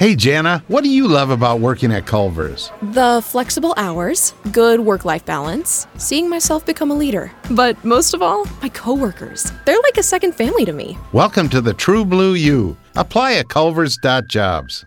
Hey, Jana, what do you love about working at Culver's? The flexible hours, good work life balance, seeing myself become a leader. But most of all, my coworkers. They're like a second family to me. Welcome to the True Blue U. Apply at culvers.jobs.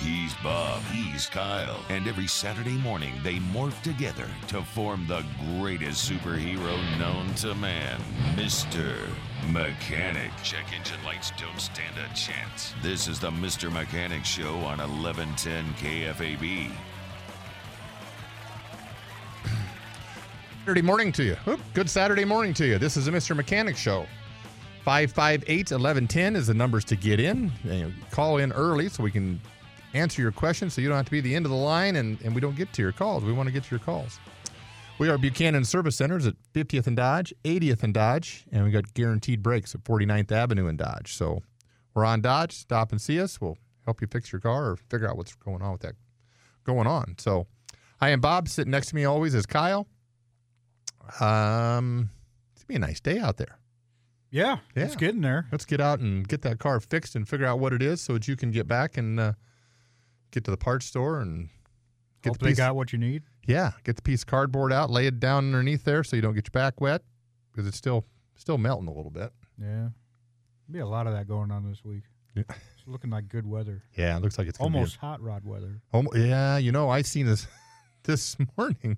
He's Bob, he's Kyle, and every Saturday morning they morph together to form the greatest superhero known to man, Mr. Mechanic. Check engine lights don't stand a chance. This is the Mr. Mechanic Show on 1110 KFAB. Saturday morning to you. Oop, good Saturday morning to you. This is a Mr. Mechanic Show. 558 1110 is the numbers to get in. You know, call in early so we can answer your questions so you don't have to be the end of the line and, and we don't get to your calls. We want to get to your calls. We are Buchanan Service Centers at 50th and Dodge, 80th and Dodge, and we got guaranteed brakes at 49th Avenue and Dodge. So we're on Dodge. Stop and see us. We'll help you fix your car or figure out what's going on with that going on. So I am Bob. Sitting next to me always is Kyle. Um, it's gonna be a nice day out there. Yeah, it's getting there. Let's get out and get that car fixed and figure out what it is so that you can get back and uh, get to the parts store and get Hope the they piece. got what you need. yeah, get the piece of cardboard out, lay it down underneath there so you don't get your back wet because it's still still melting a little bit. Yeah, be a lot of that going on this week. Yeah. It's looking like good weather, Yeah, it looks like it's be a- almost hot rod weather. Almo- yeah, you know, I seen this this morning.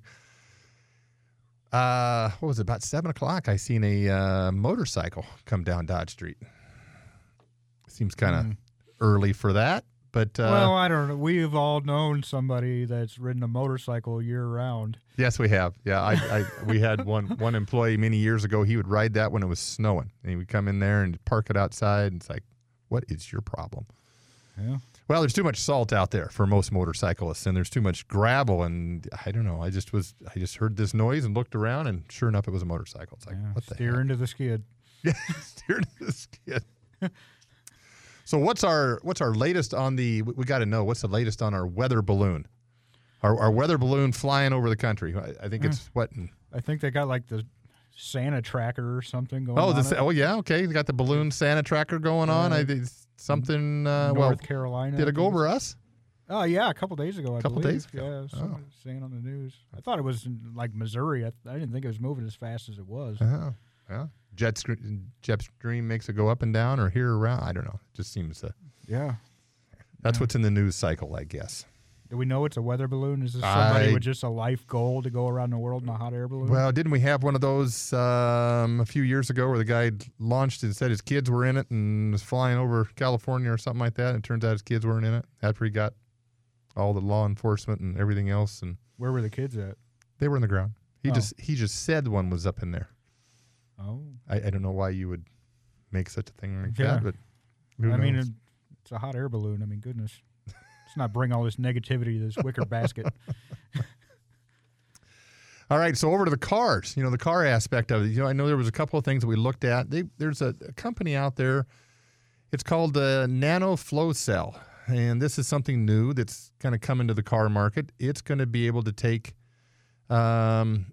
Uh, what was it? About seven o'clock. I seen a uh, motorcycle come down Dodge Street. Seems kind of Mm. early for that, but uh, well, I don't know. We've all known somebody that's ridden a motorcycle year round. yes, we have. Yeah, I, I we had one one employee many years ago. He would ride that when it was snowing, and he would come in there and park it outside. And it's like, what is your problem? Yeah, Well, there's too much salt out there for most motorcyclists, and there's too much gravel, and I don't know. I just was, I just heard this noise and looked around, and sure enough, it was a motorcycle. It's like, yeah. what the steer heck? into the skid. Yeah, steer into the skid. so what's our what's our latest on the? We, we got to know what's the latest on our weather balloon. Our, our weather balloon flying over the country. I, I think it's mm. what? in- I think they got like the Santa tracker or something going Oh, on. the, oh yeah, okay. They got the balloon Santa tracker going on. I uh, something. Uh, well, North Carolina. did it go over us? Oh yeah, a couple days ago. A Couple believe. days ago. Yeah, Oh. saying on the news. I thought it was in, like Missouri. I, I didn't think it was moving as fast as it was. Oh, yeah. Jet stream, jet stream makes it go up and down or here around. I don't know. It just seems to. Yeah. that's what's in the news cycle, I guess. Do we know it's a weather balloon? Is this somebody I- with just a life goal to go around the world in a hot air balloon? Well, didn't we have one of those um, a few years ago where the guy launched and said his kids were in it and was flying over California or something like that? And it turns out his kids weren't in it after he got all the law enforcement and everything else, and Where were the kids at? they were in the ground. He Oh. just he just said one was up in there. Oh, I, I don't know why you would make such a thing like Yeah. that, but who I mean, knows? it- it's a hot air balloon. I mean, goodness, let's not bring all this negativity to this wicker basket. All right, so over to the cars. You know, the car aspect of it. You know, I know there was a couple of things that we looked at. They, there's a, a company out there. It's called the Nano Flow Cell, and this is something new that's kind of come into the car market. It's going to be able to take um,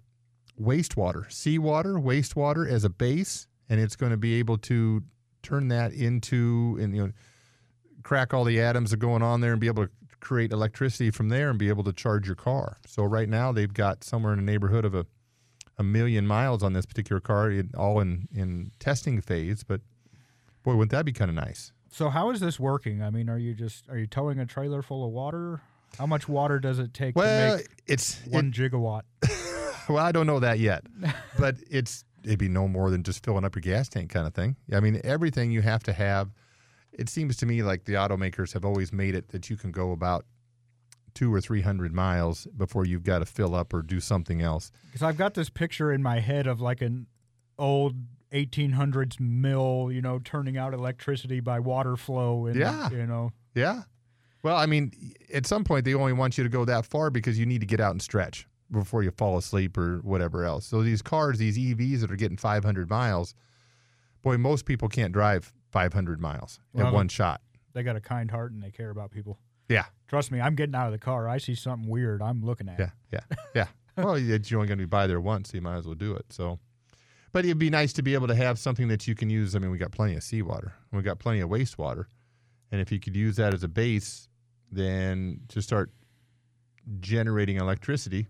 wastewater, seawater, wastewater as a base, and it's going to be able to turn that into and you know crack all the atoms that are going on there and be able to create electricity from there and be able to charge your car. So right now they've got somewhere in the neighborhood of a a million miles on this particular car, it, all in in testing phase. But boy, wouldn't that be kind of nice? So how is this working? I mean, are you just are you towing a trailer full of water? How much water does it take Well, to make it's it- one gigawatt? well, I don't know that yet, but it's it'd be no more than just filling up your gas tank kind of thing. I mean, everything you have to have. It seems to me like the automakers have always made it that you can go about two or three hundred miles before you've got to fill up or do something else. Because I've got this picture in my head of like an old 1800s mill, you know, turning out electricity by water flow. And, Yeah. You know, Yeah. Well, I mean, at some point they only want you to go that far because you need to get out and stretch before you fall asleep or whatever else. So these cars, these EVs that are getting 500 miles, boy, most people can't drive 500 miles Well, at one shot. They got a kind heart and they care about people. Yeah, Trust me, I'm getting out of the car. I see something weird. I'm looking at. yeah, yeah, yeah. well, you're only going to be by there once, so you might as well do it. So, but it'd be nice to be able to have something that you can use. I mean, we got plenty of seawater, we got plenty of wastewater, and if you could use that as a base, then to start generating electricity,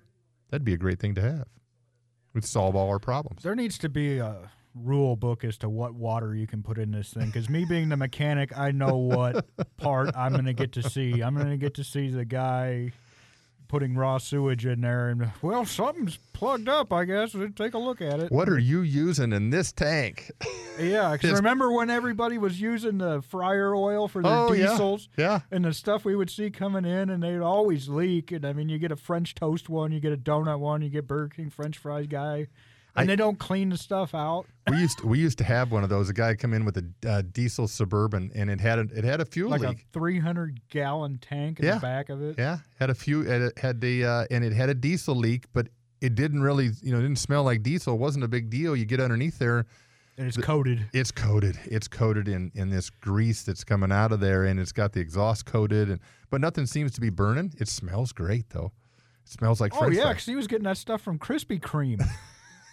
that'd be a great thing to have. We'd solve all our problems. There needs to be a rule book as to what water you can put in this thing. Because me being the mechanic, I know what part I'm going to get to see. I'm going to get to see the guy putting raw sewage in there, and well, something's plugged up. I guess We'll take a look at it. What are you using in this tank? Yeah, 'cause Just- remember when everybody was using the fryer oil for their Oh, yeah. diesels? Yeah. And the stuff we would see coming in, and they'd always leak. And I mean, you get a French toast one, you get a donut one, you get Burger King French fries guy, and I- they don't clean the stuff out. We used to, we used to have one of those. A guy come in with a uh, diesel suburban, and it had a, it had a fuel like leak. a 300 gallon tank in Yeah. the back of it. Yeah, had a few. It had the uh, and it had a diesel leak, but it didn't really, you know, it didn't smell like diesel. It wasn't a big deal. You get underneath there, And it's coated. it's coated. It's coated in in this grease that's coming out of there, and it's got the exhaust coated, and but nothing seems to be burning. It smells great though. It smells like Oh, French yeah, because he was getting that stuff from Krispy Kreme.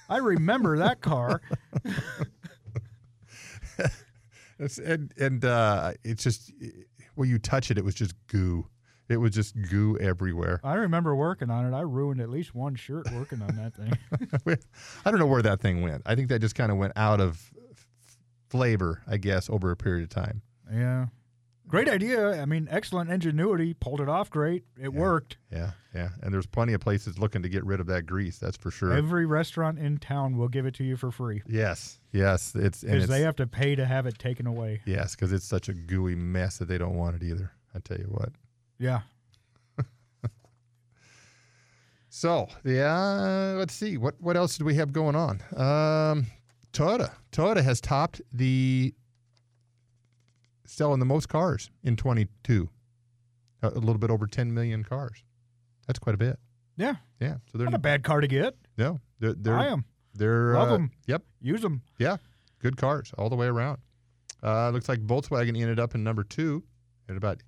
I remember that car. And and uh, it's just when you touch it, it was just goo. It was just goo everywhere. I remember working on it. I ruined at least one shirt working on that thing. I don't know where that thing went. I think that just kind of went out of f- flavor, I guess, over a period of time. yeah. Great idea. I mean, excellent ingenuity. Pulled it off great. It worked. Yeah, yeah. And there's plenty of places looking to get rid of that grease. That's for sure. Every restaurant in town will give it to you for free yes, yes. It's because they have to pay to have it taken away. yes, because it's such a gooey mess that they don't want it either. I tell you what. Yeah. So yeah, let's see what what else do we have going on. Um, Toyota, Toyota has topped the selling the most cars in 22. A, a little bit over 10 million cars. That's quite a bit. Yeah. Yeah. So they're Not a bad car to get. no, they're they're I am. they're Love uh, 'em. Yep. Use them. Yeah, good cars all the way around. Uh, looks like Volkswagen ended up in number two at about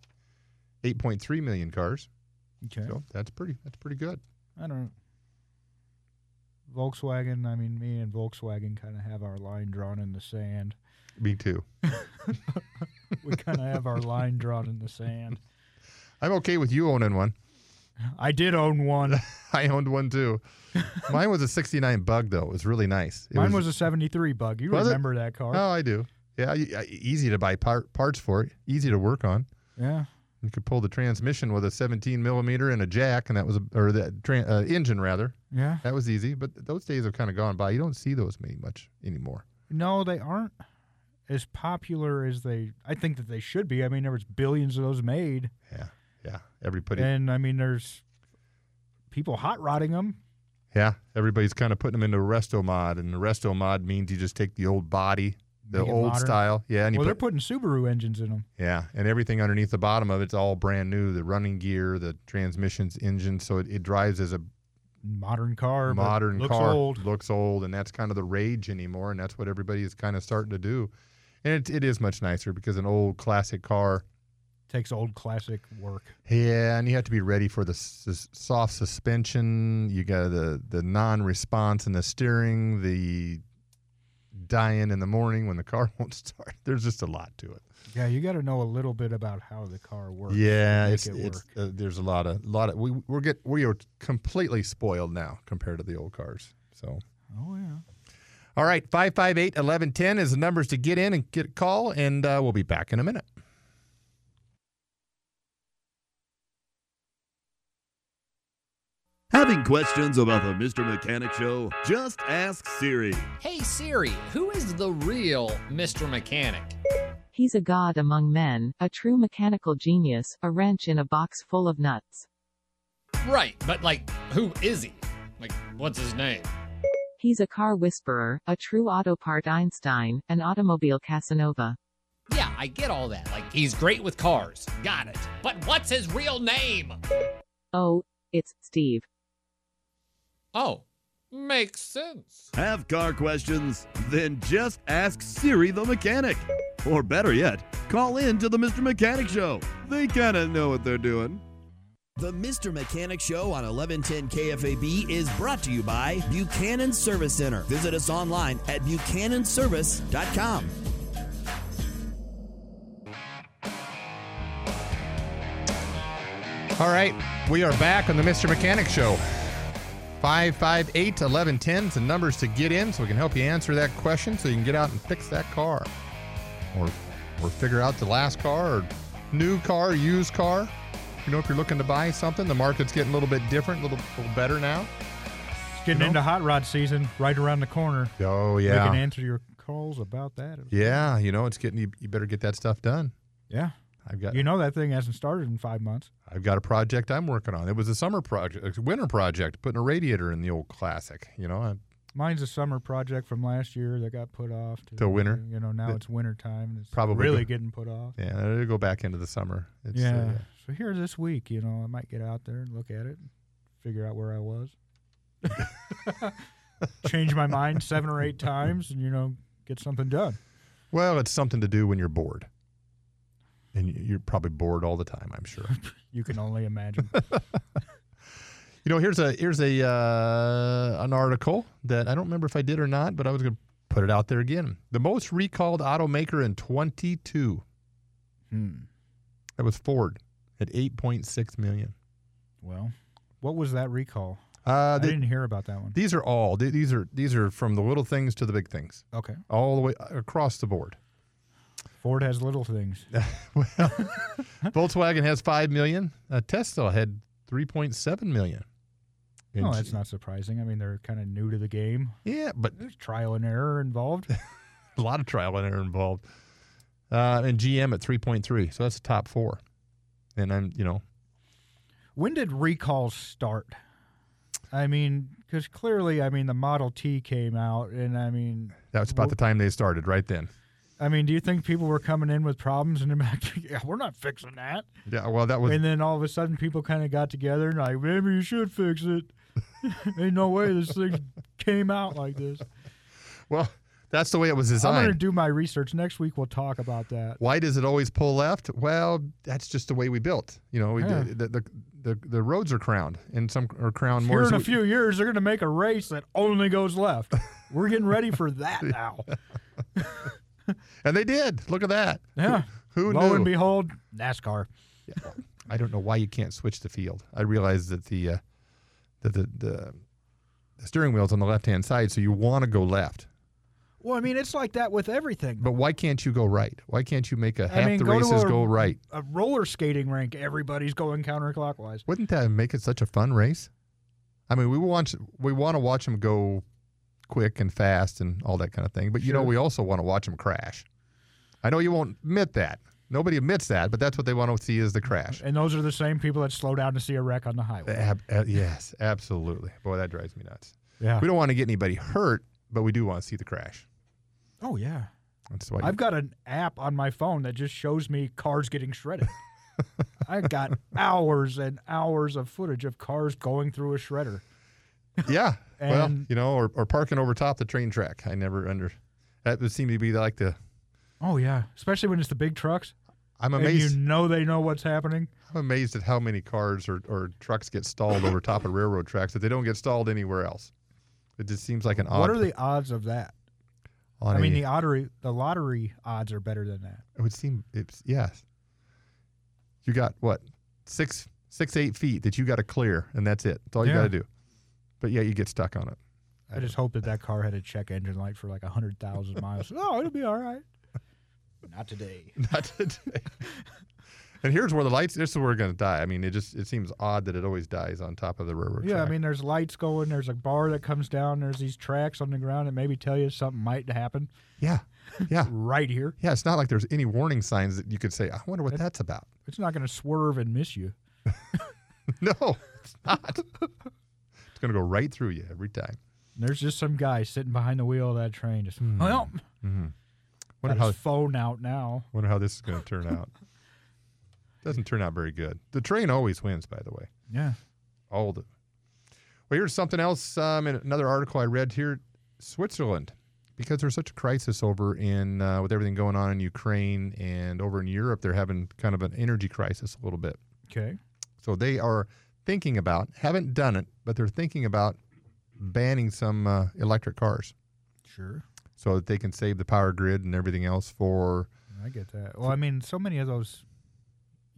8.3 million cars. Okay. So that's pretty. That's pretty good. I don't. Volkswagen. I mean, me and Volkswagen kind of have our line drawn in the sand. Me too. We kind of have our line drawn in the sand. I'm okay with you owning one. I did own one. I owned one too. Mine was a 69 Bug though. It was really nice. It Mine was, a 73 bug. You Was it? remember that car? Oh, I do. Yeah, easy to buy part, parts for it. Easy to work on. Yeah. You could pull the transmission with a 17 millimeter and a jack, and that was a, or the tran uh, engine rather. Yeah. That was easy. But those days have kind of gone by. You don't see those many much anymore. No, they aren't as popular as they. I think that they should be. I mean, there was billions of those made, Yeah, yeah. Everybody, and I mean, there's people hot rodding them. yeah. Everybody's kind of putting them into a resto mod, and the resto mod means you just take the old body, the Make old style, yeah, and you Well, they're put putting Subaru engines in them. yeah, and everything underneath the bottom of it's all brand new. The running gear, the transmissions, engine, so it, it drives as a Modern car, but modern looks car old. looks old and that's kind of the rage anymore and that's what everybody is kind of starting to do and it, it is much nicer because an old classic car Takes old classic work. yeah and you have to be ready for the s- soft suspension you got the the non-response in the steering the dying in the morning when the car won't start there's just a lot to it Yeah, you got to know a little bit about how the car works. yeah it's, it it's uh, there's a lot of lot of we we're get we are completely spoiled now compared to the old cars so Oh yeah. All right, 558 1110 is the numbers to get in and get a call, and uh, we'll be back in a minute. Having questions about the Mr. Mechanic Show? Just ask Siri. Hey Siri, who is the real Mr. Mechanic? He's a god among men, a true mechanical genius, a wrench in a box full of nuts. Right, but like, who is he? Like, what's his name? He's a car whisperer, a true auto part Einstein, an automobile Casanova. Yeah, I get all that. Like, he's great with cars. Got it. But what's his real name? Oh, it's Steve. Oh, makes sense. Have car questions? Then just ask Siri the mechanic. Or better yet, call in to the Mr. Mechanic Show. They kind of know what they're doing. The Mr. Mechanic Show on 1110 KFAB is brought to you by Buchanan Service Center. Visit us online at buchananservice.com. All right, we are back on the Mr. Mechanic Show. 558 1110 is the numbers to get in so we can help you answer that question so you can get out and fix that car. Or or figure out the last car or new car, used car. You know, if you're looking to buy something, the market's getting a little bit different, a little, little better now. It's getting You know? into hot rod season right around the corner. Oh, yeah. We can answer your calls about that. Yeah, you know, it's getting you, you better get that stuff done. Yeah. I've got You know that thing hasn't started in five months. I've got a project I'm working on. It was a summer project, a winter project, putting a radiator in the old classic. You know, I, Mine's a summer project from last year that got put off to Till winter? You know, now it's winter time and it's Probably really go- getting put off. yeah, it'll go back into the summer. It's, uh, yeah. So here this week, you know, I might get out there and look at it, and figure out where I was, change my mind seven or eight times, and you know, get something done. Well, it's something to do when you're bored. And you- you're probably bored all the time, I'm sure. You can only imagine. you know, here's a here's a uh, an article that I don't remember if I did or not, but I was going to put it out there again. The most recalled automaker in 22. hmm. That was Ford at 8.6 million. Well, what was that recall? Uh, I didn't hear about that one. these are all th- these are these are from the little things to the big things, Okay. all the way across the board. Ford has little things. well, Volkswagen has five million. Uh, Tesla had 3.7 million. And No, that's not surprising. I mean, they're kind of new to the game. Yeah, but There's trial and error involved. a lot of trial and error involved. Uh, and GM at 3.3, so that's the top four. And I'm, you know, when did recalls start? I mean, because clearly, I mean, the Model T came out, and I mean, that was about the time they started, right then. I mean, do you think people were coming in with problems and they're like, yeah, we're not fixing that? Yeah, well, that was and then all of a sudden, people kind of got together and like, maybe you should fix it. Ain't no way this thing came out like this. well, that's the way it was designed. I'm going to do my research next week. We'll talk about that. Why does it always pull left? Well, that's just the way we built. You know, we, Yeah. the, the the the roads are crowned, and some are crowned more. Here in a we- few years, they're going to make a race that only goes left. We're getting ready for that now. and they did. Look at that. Yeah. Who Lo knew? and behold, NASCAR. Yeah. I don't know why you can't switch the field. I realize that the uh, that the, the the steering wheel's on the left hand side, so you want to go left. Well, I mean, it's like that with everything. But why can't you go right? Why can't you make a half mean, the go races a- go right? A roller skating rink, everybody's going counterclockwise. Wouldn't that make it such a fun race? I mean, we want we want to watch them go quick and fast and all that kind of thing, but you know, we also want to watch them crash. I know you won't admit that. Nobody admits that, but that's what they want to see is the crash. And those are the same people that slow down to see a wreck on the highway. Ab- uh, yes, absolutely. Boy, that drives me nuts. Yeah. We don't want to get anybody hurt, but we do want to see the crash. Oh, yeah. That's why. I've got an app on my phone that just shows me cars getting shredded. I got hours and hours of footage of cars going through a shredder. yeah. well, you know, or, or parking over top the train track. I never under. That would seem to be like the. Oh, yeah. Especially when it's the big trucks. I'm and amazed. you know they know what's happening. I'm amazed at how many cars or, or trucks get stalled over top of railroad tracks that they don't get stalled anywhere else. It just seems like an odd. What are the odds of that? I mean, a- the lottery, the lottery odds are better than that. It would seem it's yes. You got what six six eight feet that you got to clear, and that's it. That's all you Yeah. got to do. But yeah, you get stuck on it. I just hope that that car had a check engine light for like 100,000 miles. Oh, it'll be all right. Not today. Not today. and here's where the lights. This is where we're gonna die. I mean, it just it seems odd that it always dies on top of the railroad. Yeah, I mean, there's lights going. There's a bar that comes down. There's these tracks on the ground that maybe tell you something might happen yeah, yeah, right here. yeah. It's not like there's any warning signs that you could say. I wonder what that's about. It's not going to swerve and miss you. No, it's not. it's gonna go right through you every time. And there's just some guy sitting behind the wheel of that train. Just Hmm. well, Wonder Got how his phone out now. wonder how this is going to turn out. Doesn't turn out very good. The train always wins, by the way. Yeah. All the. Well, here's something else. Um, in another article I read here, Switzerland, because there's such a crisis over in uh, with everything going on in Ukraine and over in Europe, they're having kind of an energy crisis a little bit. Okay. So they are thinking about, haven't done it, but they're thinking about banning some uh, electric cars Sure. so that they can save the power grid and everything else for. I get that. Well, I mean, so many of those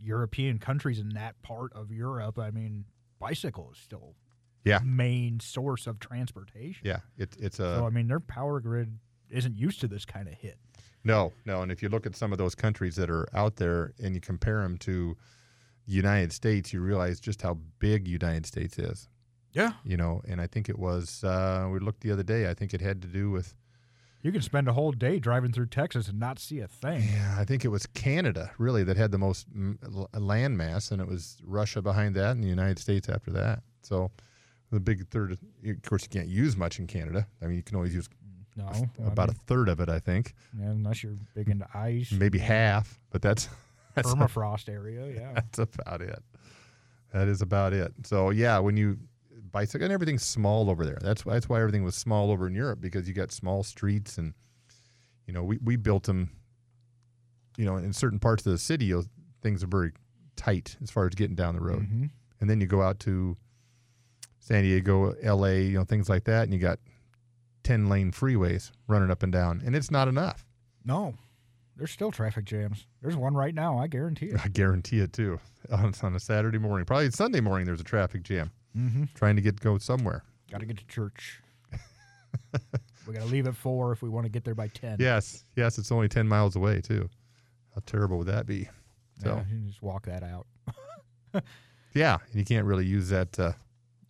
European countries in that part of Europe, I mean, bicycle is still Yeah. main source of transportation. Yeah, it, it's a So I mean, their power grid isn't used to this kind of hit. No, no. And if you look at some of those countries that are out there and you compare them to United States, you realize just how big United States is. Yeah. You know, and I think it was uh, we looked the other day. I think it had to do with You can spend a whole day driving through Texas and not see a thing. yeah, I think it was Canada really that had the most mm, land mass, and it was Russia behind that, and the United States after that. So the big third. Of course, you can't use much in Canada. I mean, you can always use No, a I about mean, a third of it, I think, yeah, unless you're big into ice, maybe half. But that's that's permafrost area. Yeah. That's about it. That is about it. So yeah, when you bicycle and everything's small over there. That's why that's why everything was small over in Europe because you got small streets and you know we we built them. You know, in certain parts of the city, things are very tight as far as getting down the road. hmm And then you go out to San Diego, L.A., you know, things like that, and you got ten lane freeways running up and down, and it's not enough. No, there's still traffic jams. There's one right now. I guarantee it. I guarantee it too. On, on a Saturday morning, probably Sunday morning, there's a traffic jam Mm-hmm. trying to get go somewhere. Got to get to church. we got to leave at four if we want to get there by ten. Yes, yes, it's only ten miles away too. How terrible would that be? So Yeah, you just walk that out. yeah, and you can't really use that. Uh,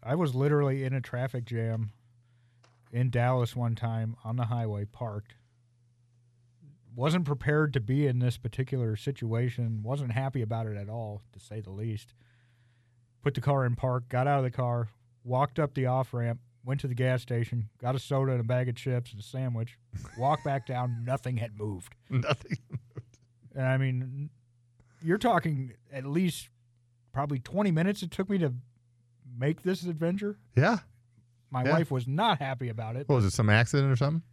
I was literally in a traffic jam in Dallas one time on the highway, parked. Wasn't prepared to be in this particular situation. Wasn't happy about it at all, to say the least. Put the car in park, got out of the car, walked up the off ramp, went to the gas station, got a soda and a bag of chips and a sandwich, walked back down. Nothing had moved. nothing. And I mean, you're talking at least probably 20 minutes it took me to make this adventure. Yeah. My Yeah. wife was not happy about it. What was it? Some accident or something?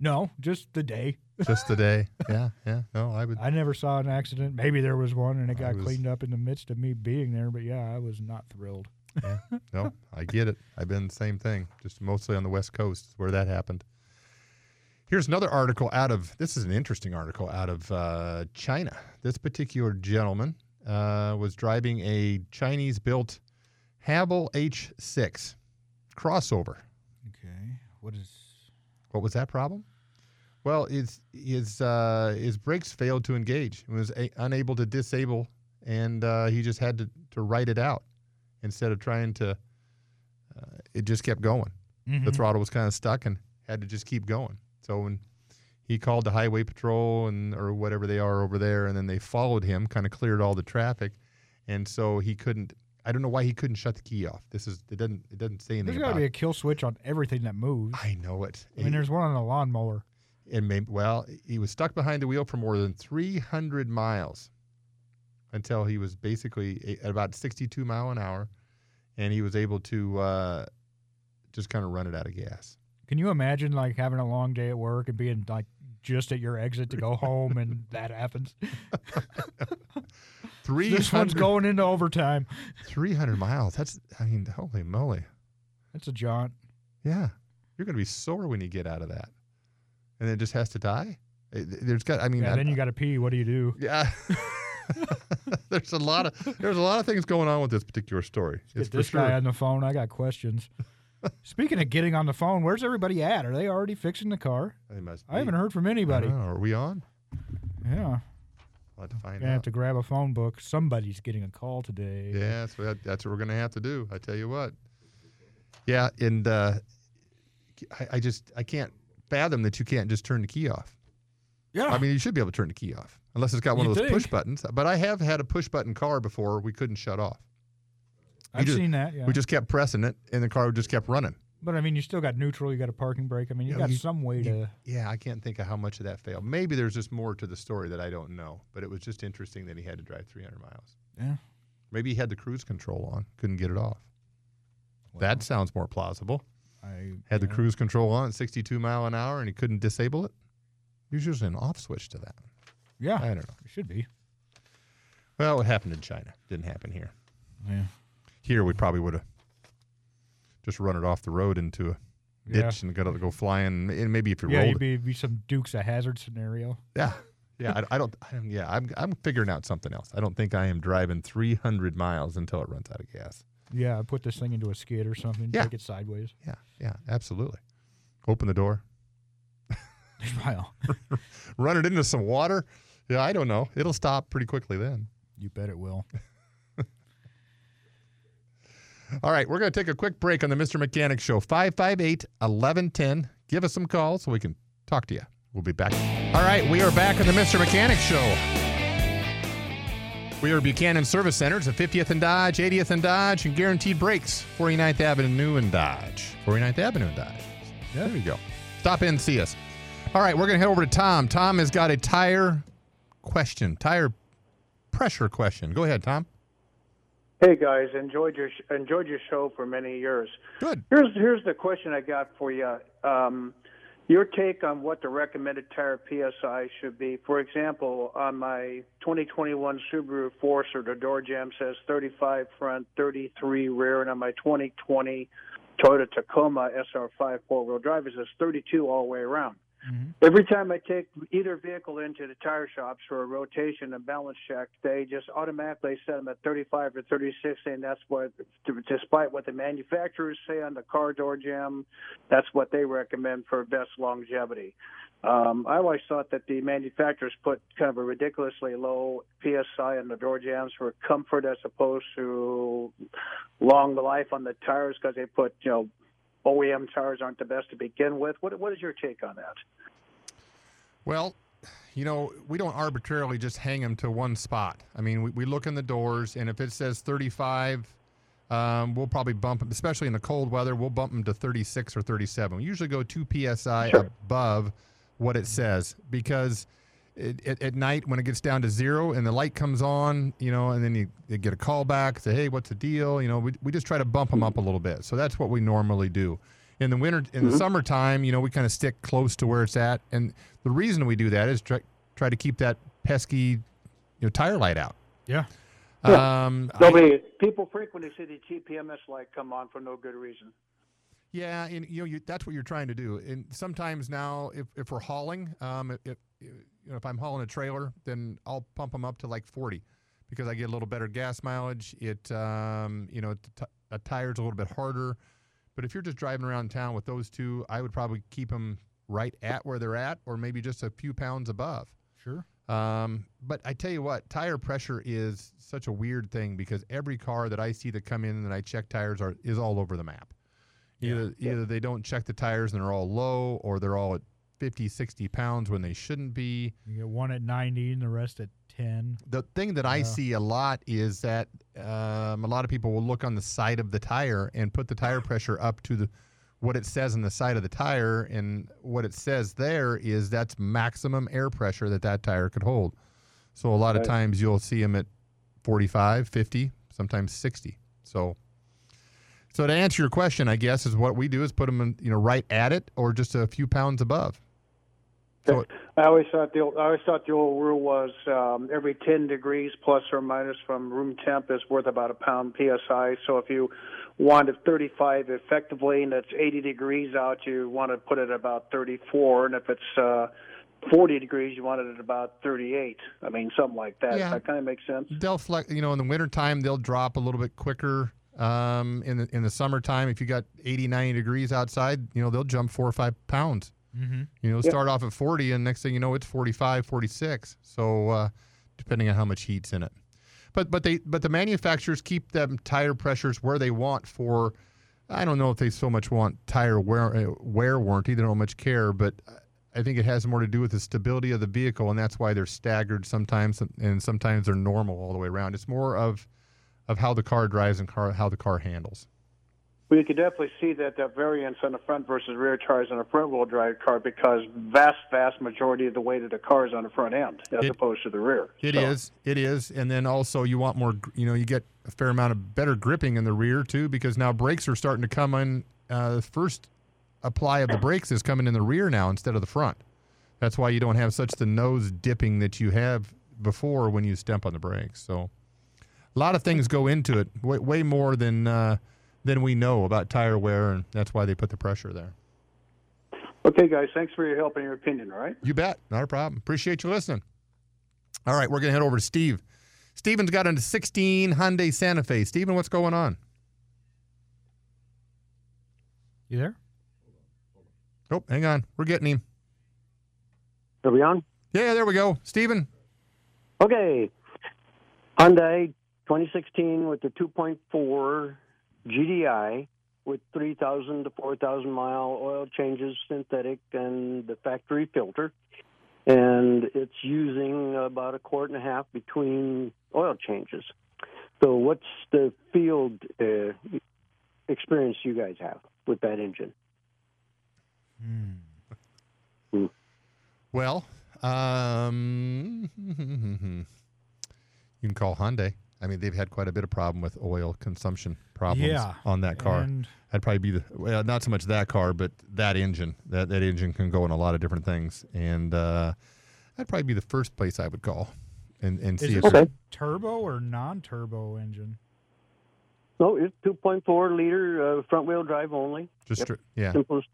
No, just the day. Just the day. yeah, yeah. No, I would. I never saw an accident. Maybe there was one and it got was- cleaned up in the midst of me being there. But yeah, I was not thrilled. Yeah, no, I get it. I've been the same thing, just mostly on the West Coast where that happened. Here's another article out of this is an interesting article out of uh, China. This particular gentleman uh, was driving a Chinese built Haval H6 crossover. Okay. What is. What was that problem? Well, his his uh, his brakes failed to engage. He was a, unable to disable, and uh, he just had to, to write it out instead of trying to. Uh, it just kept going. The Mhm. throttle was kind of stuck and had to just keep going. So when he called the highway patrol and or whatever they are over there, and then they followed him, kind of cleared all the traffic, and so he couldn't. I don't know why he couldn't shut the key off. This is it doesn't it doesn't say anything There's got to be a kill switch on everything that moves. I know it. I mean, there's one on a lawnmower. And maybe, well, he was stuck behind the wheel for more than 300 miles until he was basically at about 62 mile an hour, and he was able to uh, just kind of run it out of gas. Can you imagine like having a long day at work and being like just at your exit to go home and that happens? Three. This one's going into overtime. 300 miles. That's, I mean, holy moly. That's a jaunt. Yeah. You're going to be sore when you get out of that. And it just has to die. There's got, I mean, Yeah, I- then you got to pee. What do you do? Yeah. there's a lot of there's a lot of things going on with this particular story. It's Get this sure. guy on the phone. I got questions. Speaking of getting on the phone, where's everybody at? Are they already fixing the car? They must I haven't heard from anybody. Are we on? Yeah, I'll have to find gonna have to grab a phone book. Somebody's getting a call today. Yeah, so that, that's what we're going to have to do. I tell you what. Yeah, and uh, I, I just I can't fathom that you can't just turn the key off. Yeah. I mean, you should be able to turn the key off unless it's got one of You'd those push buttons. But I have had a push button car before we couldn't shut off. We I've just- seen that. Yeah. We just kept pressing it, and the car just kept running. But I mean, you still got neutral. You got a parking brake. I mean, you Yeah, got you- some way you- to. Yeah, I can't think of how much of that failed. Maybe there's just more to the story that I don't know, but it was just interesting that he had to drive 300 miles. Yeah. Maybe he had the cruise control on, couldn't get it off. that sounds more plausible. I Had the yeah. cruise control on at 62 mile an hour and he couldn't disable it. There's usually an off switch to that. Yeah, I don't know. it should be. Well, it happened in China. Didn't happen here. Yeah. Here, we probably would have just run it off the road into a Yeah. ditch and got to go flying. And maybe if you Yeah, rolled be, be some Dukes a Hazzard scenario. Yeah. Yeah, I, I don't. I don't yeah, I'm I'm figuring out something else. I don't think I am driving 300 miles until it runs out of gas. Yeah, put this thing into a skid or something. Yeah. Take it sideways. Yeah, yeah, absolutely. Open the door, run it into some water. Yeah, I don't know. It'll stop pretty quickly then. you bet it will. All right, we're going to take a quick break on the Mr. Mechanic Show. 558 1110. Give us some calls so we can talk to you. We'll be back. All right, we are back on the Mr. Mechanic Show. We are Buchanan Service Centers at 50th and Dodge, 80th and Dodge, and Guaranteed Brakes, 49th Avenue and Dodge. 49th Avenue and Dodge. There you go. Stop in and see us. All right, we're going to head over to Tom. Tom has got a tire question, tire pressure question. Go ahead, Tom. Hey guys, enjoyed your enjoyed your show for many years. Good. Here's here's the question I got for you. Um, your take on what the recommended tire psi should be. For example, on my 2021 Subaru Forester, the door jamb says 35 front, 33 rear, and on my 2020 Toyota Tacoma SR5 four-wheel drive it says 32 all the way around. Every time I take either vehicle into the tire shops for a rotation and balance check, they just automatically set them at 35 or 36, and that's what, despite what the manufacturers say on the car door jam, that's what they recommend for best longevity. Um, I always thought that the manufacturers put kind of a ridiculously low PSI on the door jams for comfort as opposed to long life on the tires because they put, you know, OEM tires aren't the best to begin with. What, what is your take on that? Well, you know, we don't arbitrarily just hang them to one spot. I mean, we, we look in the doors, and if it says 35, um, we'll probably bump them, especially in the cold weather, we'll bump them to 36 or 37. We usually go 2 psi above what it says because it, it, at night when it gets down to zero and the light comes on, you know, and then you, you get a call back, say, hey, what's the deal? You know, we, we just try to bump them up a little bit. So that's what we normally do. In the winter, in the summertime, you know, we kind of stick close to where it's at. And the reason we do that is try, try to keep that pesky, you know, tire light out. Yeah. Um, I- Nobody, people frequently see the TPMS light come on for no good reason. Yeah, and you know you, that's what you're trying to do. And sometimes now, if, if we're hauling, um, if, if you know if I'm hauling a trailer, then I'll pump them up to like 40 because I get a little better gas mileage. It um, you know t- a tire's a little bit harder, but if you're just driving around town with those two, I would probably keep them right at where they're at, or maybe just a few pounds above. Sure. Um, but I tell you what, tire pressure is such a weird thing because every car that I see that come in and I check tires are is all over the map. Either either they don't check the tires and they're all low, or they're all at 50, 60 pounds when they shouldn't be. You get one at 90 and the rest at 10. The thing that I Yeah. see a lot is that um, a lot of people will look on the side of the tire and put the tire pressure up to the what it says on the side of the tire, and what it says there is that's maximum air pressure that that tire could hold. So a lot of times you'll see them at 45, 50, sometimes 60. So so to answer your question, I guess is what we do is put them in, you know right at it or just a few pounds above. So I always thought the old, I always thought the old rule was um, every 10 degrees plus or minus from room temp is worth about a pound psi. So if you wanted 35 effectively and it's 80 degrees out, you want to put it about 34, and if it's uh, 40 degrees, you want it at about 38. I mean, something like that. Yeah. That kind of makes sense. they'll flex you know in the wintertime they'll drop a little bit quicker um, in the in the summertime if you got 80 90 degrees outside you know they'll jump four or five pounds. Mm-hmm. you know start off at 40 and next thing you know it's 45 46 so uh, depending on how much heat's in it. But but they but the manufacturers keep them tire pressures where they want for I don't know if they so much want tire wear uh, wear warranty they don't much care but I think it has more to do with the stability of the vehicle and that's why they're staggered sometimes and sometimes they're normal all the way around. It's more of of how the car drives and car how the car handles we could definitely see that that variance on the front versus rear tires on a front wheel drive car because vast, vast majority of the weight of the car is on the front end as It- opposed to the rear. It So- is. It is. And then also you want more, you know, you get a fair amount of better gripping in the rear too because now brakes are starting to come in. Uh, the first apply of the brakes is coming in the rear now instead of the front. That's why you don't have such the nose dipping that you have before when you step on the brakes. So a lot of things go into it, way, way more than uh, than we know about tire wear, and that's why they put the pressure there. Okay, guys, thanks for your help and your opinion, all right? You bet. Not a problem. Appreciate you listening. All right, we're going to head over to Steve. Steven's got a 16 Hyundai Santa Fe. Steven, what's going on? You there? Oh, hang on. We're getting him. Are we on? Yeah, there we go. Steven. Okay. Hyundai 2016 with the 2.4 GDI with 3,000 to 4,000 mile oil changes, synthetic, and the factory filter. And it's using about a quart and a half between oil changes. So, what's the field uh, experience you guys have with that engine? Well, um, you can call Hyundai. I mean, they've had quite a bit of problem with oil consumption problems Yeah, on that car. and- That'd probably be the well, not so much that car, but that engine. That that engine can go in a lot of different things, and uh, that'd probably be the first place I would call and and Is see it if a turbo or non-turbo engine? No, it's 2.4 liter uh, front wheel drive only. Just Yep. stri- yeah. Simplest.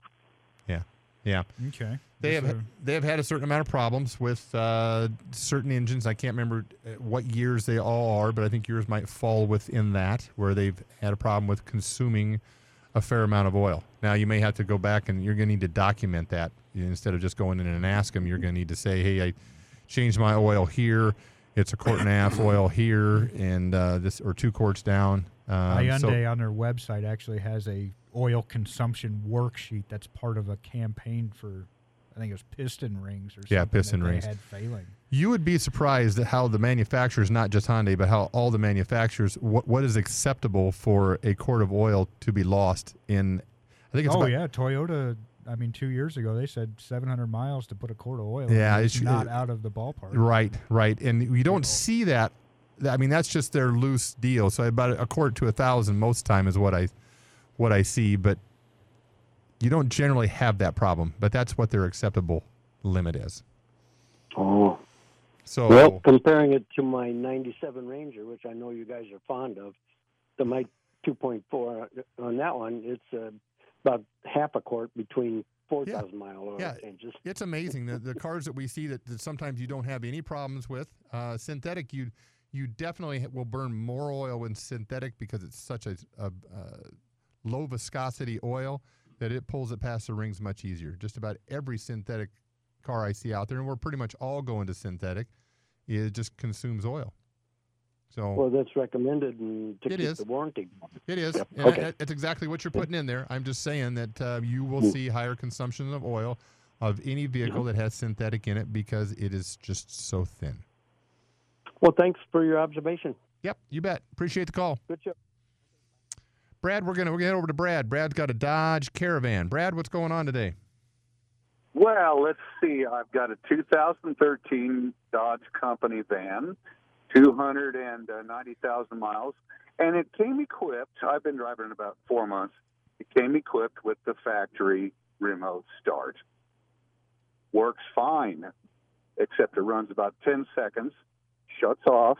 Yeah. Okay. They have they have had a certain amount of problems with uh, certain engines. I can't remember uh, what years they all are, but I think yours might fall within that, where they've had a problem with consuming a fair amount of oil. Now you may have to go back and you're going to need to document that instead of just going in and ask them. You're going to need to say, "Hey, I changed my oil here. It's a quart and a half oil here, and uh, this or two quarts down." Um, Hyundai so- on their website actually has a oil consumption worksheet that's part of a campaign for, I think it was piston rings or something. Yeah, piston rings. had failing. You would be surprised at how the manufacturers, not just Hyundai, but how all the manufacturers, what, what is acceptable for a quart of oil to be lost in. I think it's oh about, yeah, Toyota. I mean, two years ago they said 700 miles to put a quart of oil. Yeah, it's it's- not it- out of the ballpark. Right, right, and you don't see that. I mean, that's just their loose deal. So about a quart to a thousand most time is what I, what I see. But you don't generally have that problem. But that's what their acceptable limit is. Oh. So Well, comparing it to my 97 Ranger, which I know you guys are fond of, the my 2.4 on that one, it's uh, about half a quart between 4,000 mile oil yeah, changes. it's amazing the, the cars that we see that, that sometimes you don't have any problems with. Uh, synthetic, you you definitely will burn more oil in synthetic because it's such a, a, uh low viscosity oil that it pulls it past the rings much easier. Just about every synthetic car I see out there, and we're pretty much all going to synthetic, it just consumes oil. So Well, that's recommended and to It keep is. the warranty. it is. Yep. And Okay. that- that's exactly what you're putting in there. I'm just saying that uh, you will Mm. see higher consumption of oil of any vehicle that has synthetic in it because it is just so thin. Well, thanks for your observation. Yep, you bet. Appreciate the call. Good job. Brad, we're gonna we're gonna head over to Brad. Brad's got a Dodge Caravan. Brad, what's going on today? Well, let's see. I've got a 2013 Dodge Company van, 290,000 miles, and it came equipped. I've been driving it about four months. It came equipped with the factory remote start. Works fine, except it runs about 10 seconds, shuts off,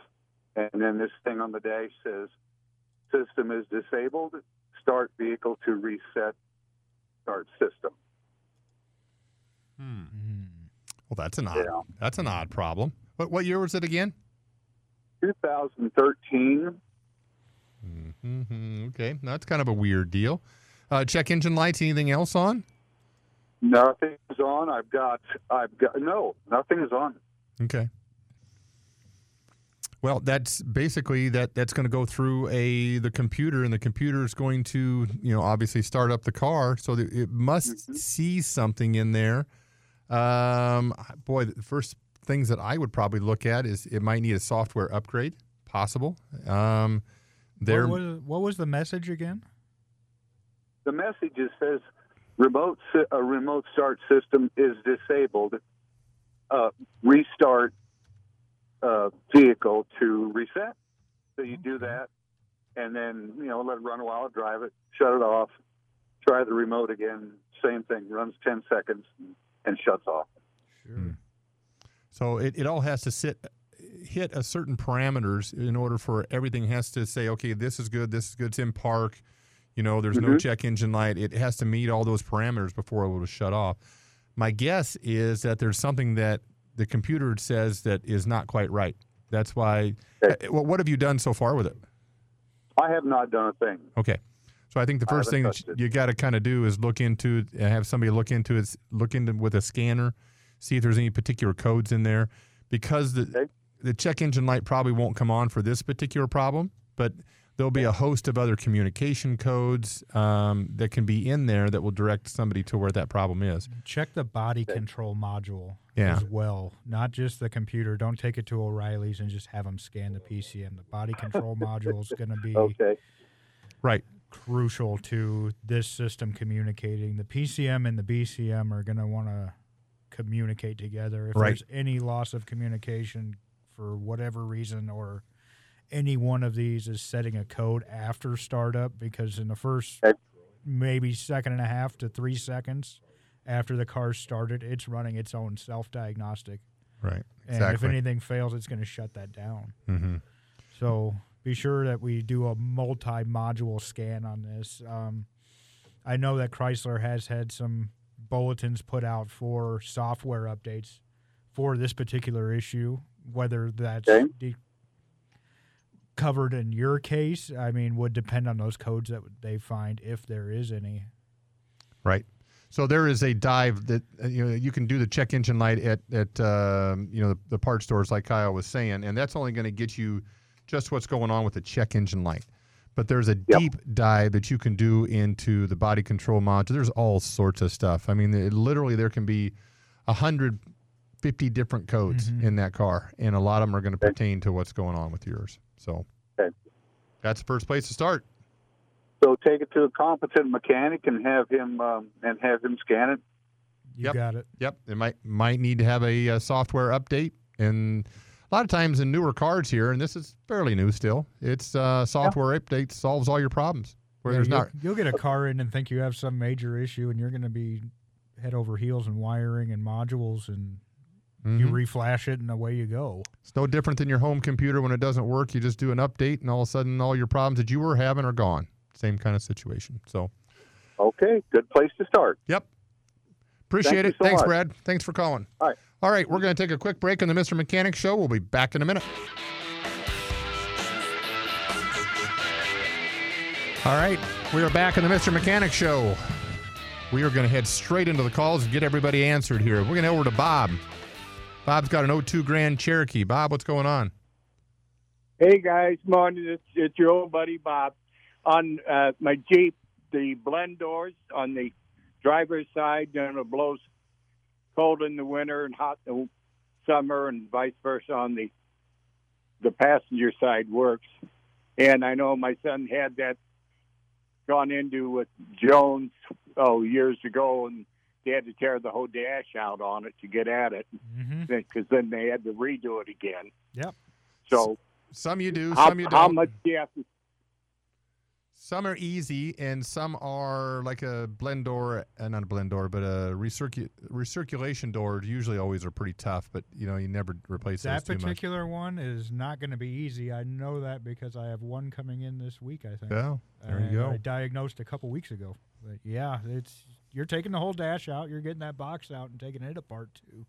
and then this thing on the dash says, "System is disabled. Start vehicle to reset start system." Hmm. Well, that's an odd Yeah. that's an odd problem. What what year was it again? 2013. Mm-hmm. Okay, that's kind of a weird deal. Uh, check engine lights. Anything else on? Nothing's on. I've got. I've got. No, nothing is on. Okay. Well, that's basically that. That's going to go through a the computer, and the computer is going to, you know, obviously start up the car. So it must see something in there. Um, boy, the first things that I would probably look at is it might need a software upgrade, possible. Um, there, What was, what was the message again? the message just says remote a remote start system is disabled. Uh, restart uh, vehicle to reset. So you do that, and then you know let it run a while, drive it, shut it off, try the remote again. Same thing, runs ten seconds and shuts off. So it, it all has to sit hit a certain parameters in order for everything has to say, okay, this is good, this is good, it's in park. You know, there's no Mhm. check engine light. It has to meet all those parameters before it will shut off. My guess is that there's something that the computer says that is not quite right. That's why. uh, Well, what have you done so far with it? I have not done a thing. Okay. So I think the first thing that touched you got to kind of do is look into have somebody look into it, look into with a scanner, see if there's any particular codes in there, because the the check engine light probably won't come on for this particular problem, but there'll be a host of other communication codes um, that can be in there that will direct somebody to where that problem is. Check the body control module Yeah. as well, not just the computer. Don't take it to O'Reilly's and just have them scan the PCM. The body control module is going to be Okay. Right. crucial to this system communicating. The PCM and the BCM are going to want to communicate together. If Right. there's any loss of communication for whatever reason, or any one of these is setting a code after startup, because in the first maybe second and a half to three seconds after the car started, it's running its own self diagnostic. Right. Exactly. And if anything fails, it's going to shut that down. Mhm. So be sure that we do a multi module scan on this. Um, I know that Chrysler has had some bulletins put out for software updates for this particular issue, whether that's Okay. de- covered in your case. I mean, would depend on those codes that they find if there is any. Right. So there is a dive that uh, you know you can do the check engine light at at um, you know the, the part stores like Kyle was saying, and that's only going to get you just what's going on with the check engine light. But there's a deep dive that you can do into the body control module. There's all sorts of stuff. I mean, it, literally there can be a hundred fifty different codes in that car, and a lot of them are going to pertain to what's going on with yours. So Okay. that's the first place to start. So take it to a competent mechanic and have him um, and have him scan it. You yep. got it. Yep. It might might need to have a, uh software update, and a lot of times in newer cars here, and this is fairly new still. It's uh, software update solves all your problems. Where Yeah, there's you'll, not you'll get a car in and think you have some major issue, and you're going to be head over heels in wiring and modules, and you Mhm. reflash it, and away you go. it's no different than your home computer when it doesn't work. You just do an update, and all of a sudden, all your problems that you were having are gone. Same kind of situation. So Okay, good place to start. Yep. appreciate Thank it. so Thanks, much. Brad. Thanks for calling. All right. All right, we're going to take a quick break on the Mr. Mechanic Show. We'll be back in a minute. All right, we are back in the Mr. Mechanic Show. We are going to head straight into the calls and get everybody answered here. We're going to head over to Bob. Bob's got an 02 Grand Cherokee. Bob, what's going on? Hey guys, morning. It's, it's your old buddy Bob. On uh, my Jeep, the blend doors on the driver's side, know, it blows cold in the winter and hot in the summer, and vice versa on the the passenger side works. And I know my son had that gone into with Jones oh years ago, and they had to tear the whole dash out on it to get at it, mm-hmm. because then they had to redo it again. Yep. So Some you do, how, some you don't. much do you have to Some are easy, and some are like a blend door, uh, not a blend door, but a recircu- recirculation door. Usually, always are pretty tough, but you know you never replace That those too much. particular one is not going to be easy. I know that because I have one coming in this week. I think. Yeah, there you And go. I diagnosed a couple weeks ago. But yeah, it's you're taking the whole dash out. You're getting that box out and taking it apart too.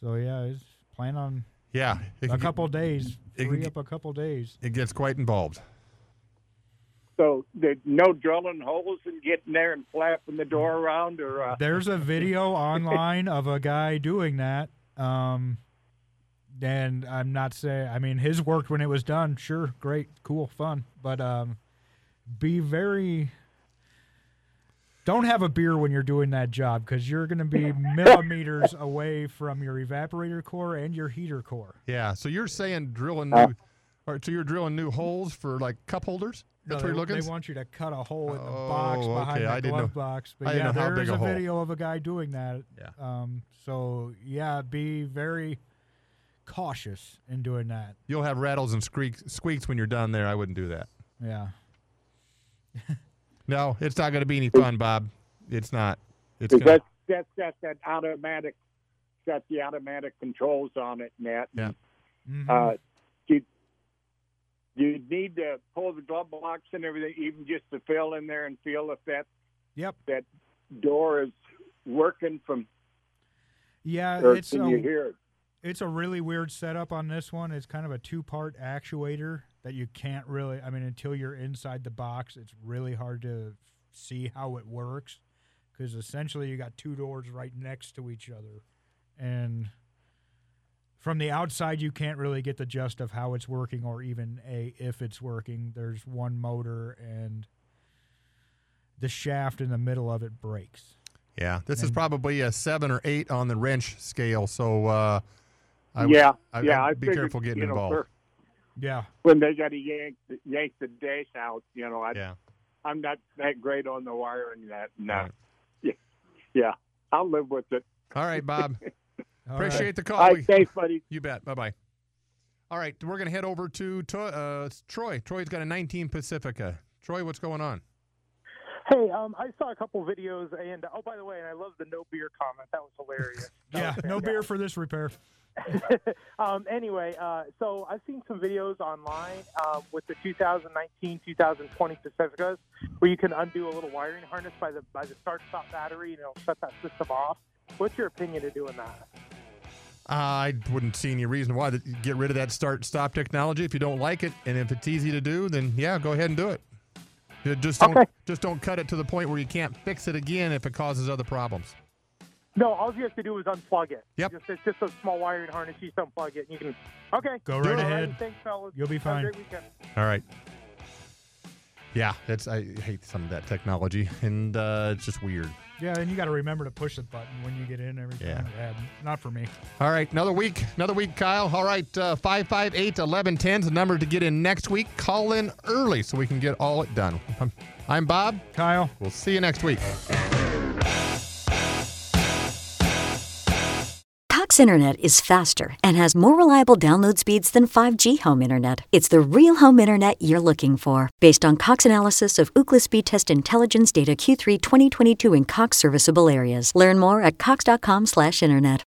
So yeah, it's plan on Yeah, it a can get- couple days. it can Free get- up a couple days. It gets quite involved. So there's no drilling holes and getting there and flapping the door around, or uh, There's a video online of a guy doing that. Um, and I'm not saying, I mean, his worked when it was done. Sure, great, cool, fun. But um, be very. Don't have a beer when you're doing that job because you're going to be millimeters away from your evaporator core and your heater core. Yeah, so you're saying drilling Uh, new, or so you're drilling new holes for like cup holders? No, That's they, where you're looking? they want you to cut a hole in the box Oh, behind okay, the didn't glove know- box. But I didn't yeah, know how big is a a hole. video of a guy doing that. Yeah. Um. So yeah, be very cautious in doing that. You'll have rattles and squeaks, squeaks when you're done there. I wouldn't do that. Yeah. No, it's not going to be any fun, Bob. It's not. It's Because gonna, that's that's got that automatic, got the automatic controls on it, Nat. Yeah. Mm-hmm. Uh, you you need to pull the glove box and everything, even just to feel in there and feel if that Yep. that door is working from Yeah, it's a, you hear it? it's a really weird setup on this one. It's kind of a two-part actuator that you can't really. I mean, until you're inside the box, it's really hard to see how it works because essentially you got two doors right next to each other, and from the outside you can't really get the gist of how it's working or even a if it's working. There's one motor and the shaft in the middle of it breaks. yeah, this is probably a seven or eight on the wrench scale. So, uh, I would- yeah, I, yeah. I'd be figured, careful getting you know, involved. for- Yeah. when they got to yank yank the dash out, you know, I Yeah. I'm not that great on the wiring that. No. Right. Yeah, yeah. I'll live with it. All right, Bob. All Appreciate right. the call. All right, We- thanks, buddy. You bet. Bye bye. All right, we're going to head over to, to uh, Troy. Troy's got a 19 Pacifica. Troy, what's going on? Hey, um, I saw a couple videos, and oh, by the way, and I love the no beer comment. That was hilarious. That Yeah, was no beer for this repair. um, anyway, uh, so I've seen some videos online um, with the 2019, 2020 Pacificas where you can undo a little wiring harness by the by the start-stop battery, and it'll shut that system off. What's your opinion of doing that? I wouldn't see any reason why to get rid of that start stop technology if you don't like it, and if it's easy to do, then yeah, go ahead and do it. Just don't Okay. just don't cut it to the point where you can't fix it again if it causes other problems. No, all you have to do is unplug it. Yep. Just, it's just a small wiring harness. You just unplug it, and you can. Okay. Go right ahead. Thanks, fellas. You'll be fine. a great weekend. All right. Yeah, that's I hate some of that technology, and uh, it's just weird. Yeah, and you got to remember to push the button when you get in every time. Yeah, not for me. All right, another week, another week, Kyle. All right, uh, 558 1110 is the number to get in next week. Call in early so we can get all it done. I'm, I'm Bob. Kyle. We'll see you next week. Cox Internet is faster and has more reliable download speeds than 5G home internet. It's the real home internet you're looking for. Based on Cox analysis of Ookla Speed Test Intelligence data Q3 2022 in Cox serviceable areas. Learn more at cox.com/internet.